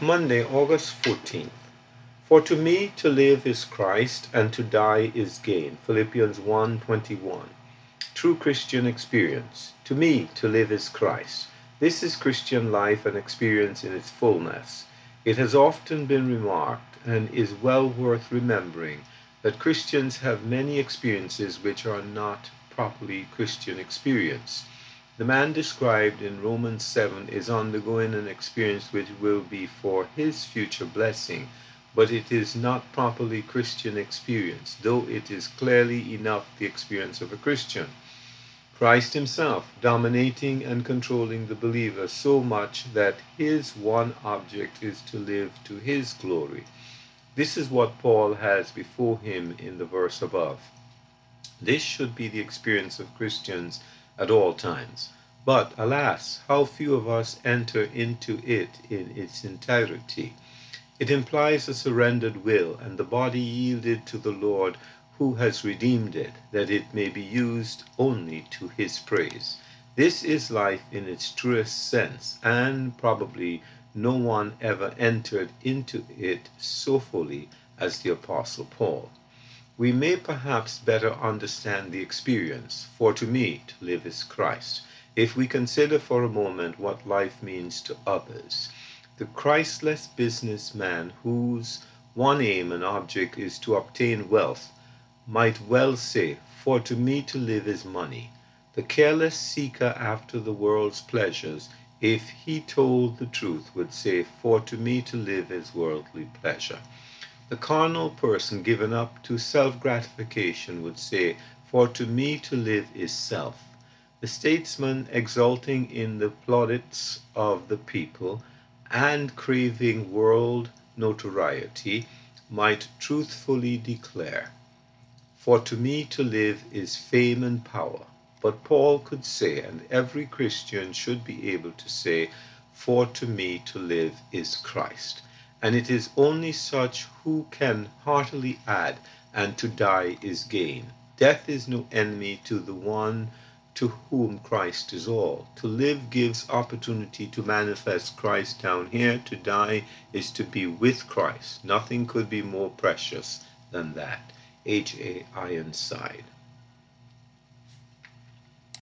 Monday, August 14th. For to me to live is Christ and to die is gain. Philippians 1:21. True Christian experience. To me to live is Christ. This is Christian life and experience in its fullness. It has often been remarked and is well worth remembering that Christians have many experiences which are not properly Christian experience. The man described in Romans 7 is undergoing an experience which will be for his future blessing, but it is not properly Christian experience, though it is clearly enough the experience of a Christian. Christ himself dominating and controlling the believer so much that his one object is to live to his glory. This is what Paul has before him in the verse above. This should be the experience of Christians at all times. But, alas, how few of us enter into it in its entirety. It implies a surrendered will and the body yielded to the Lord who has redeemed it, that it may be used only to his praise. This is life in its truest sense, and probably no one ever entered into it so fully as the Apostle Paul. We may perhaps better understand the experience, for to me to live is Christ, if we consider for a moment what life means to others. The Christless businessman whose one aim and object is to obtain wealth might well say, For to me to live is money. The careless seeker after the world's pleasures, if he told the truth, would say, For to me to live is worldly pleasure. The carnal person given up to self gratification would say, For to me to live is self. The statesman exulting in the plaudits of the people and craving world notoriety might truthfully declare, For to me to live is fame and power. But Paul could say, and every Christian should be able to say, For to me to live is Christ and it is only such who can heartily add, and to die is gain. Death is no enemy to the one to whom Christ is all. To live gives opportunity to manifest Christ down here. To die is to be with Christ. Nothing could be more precious than that. H. A. Ironside.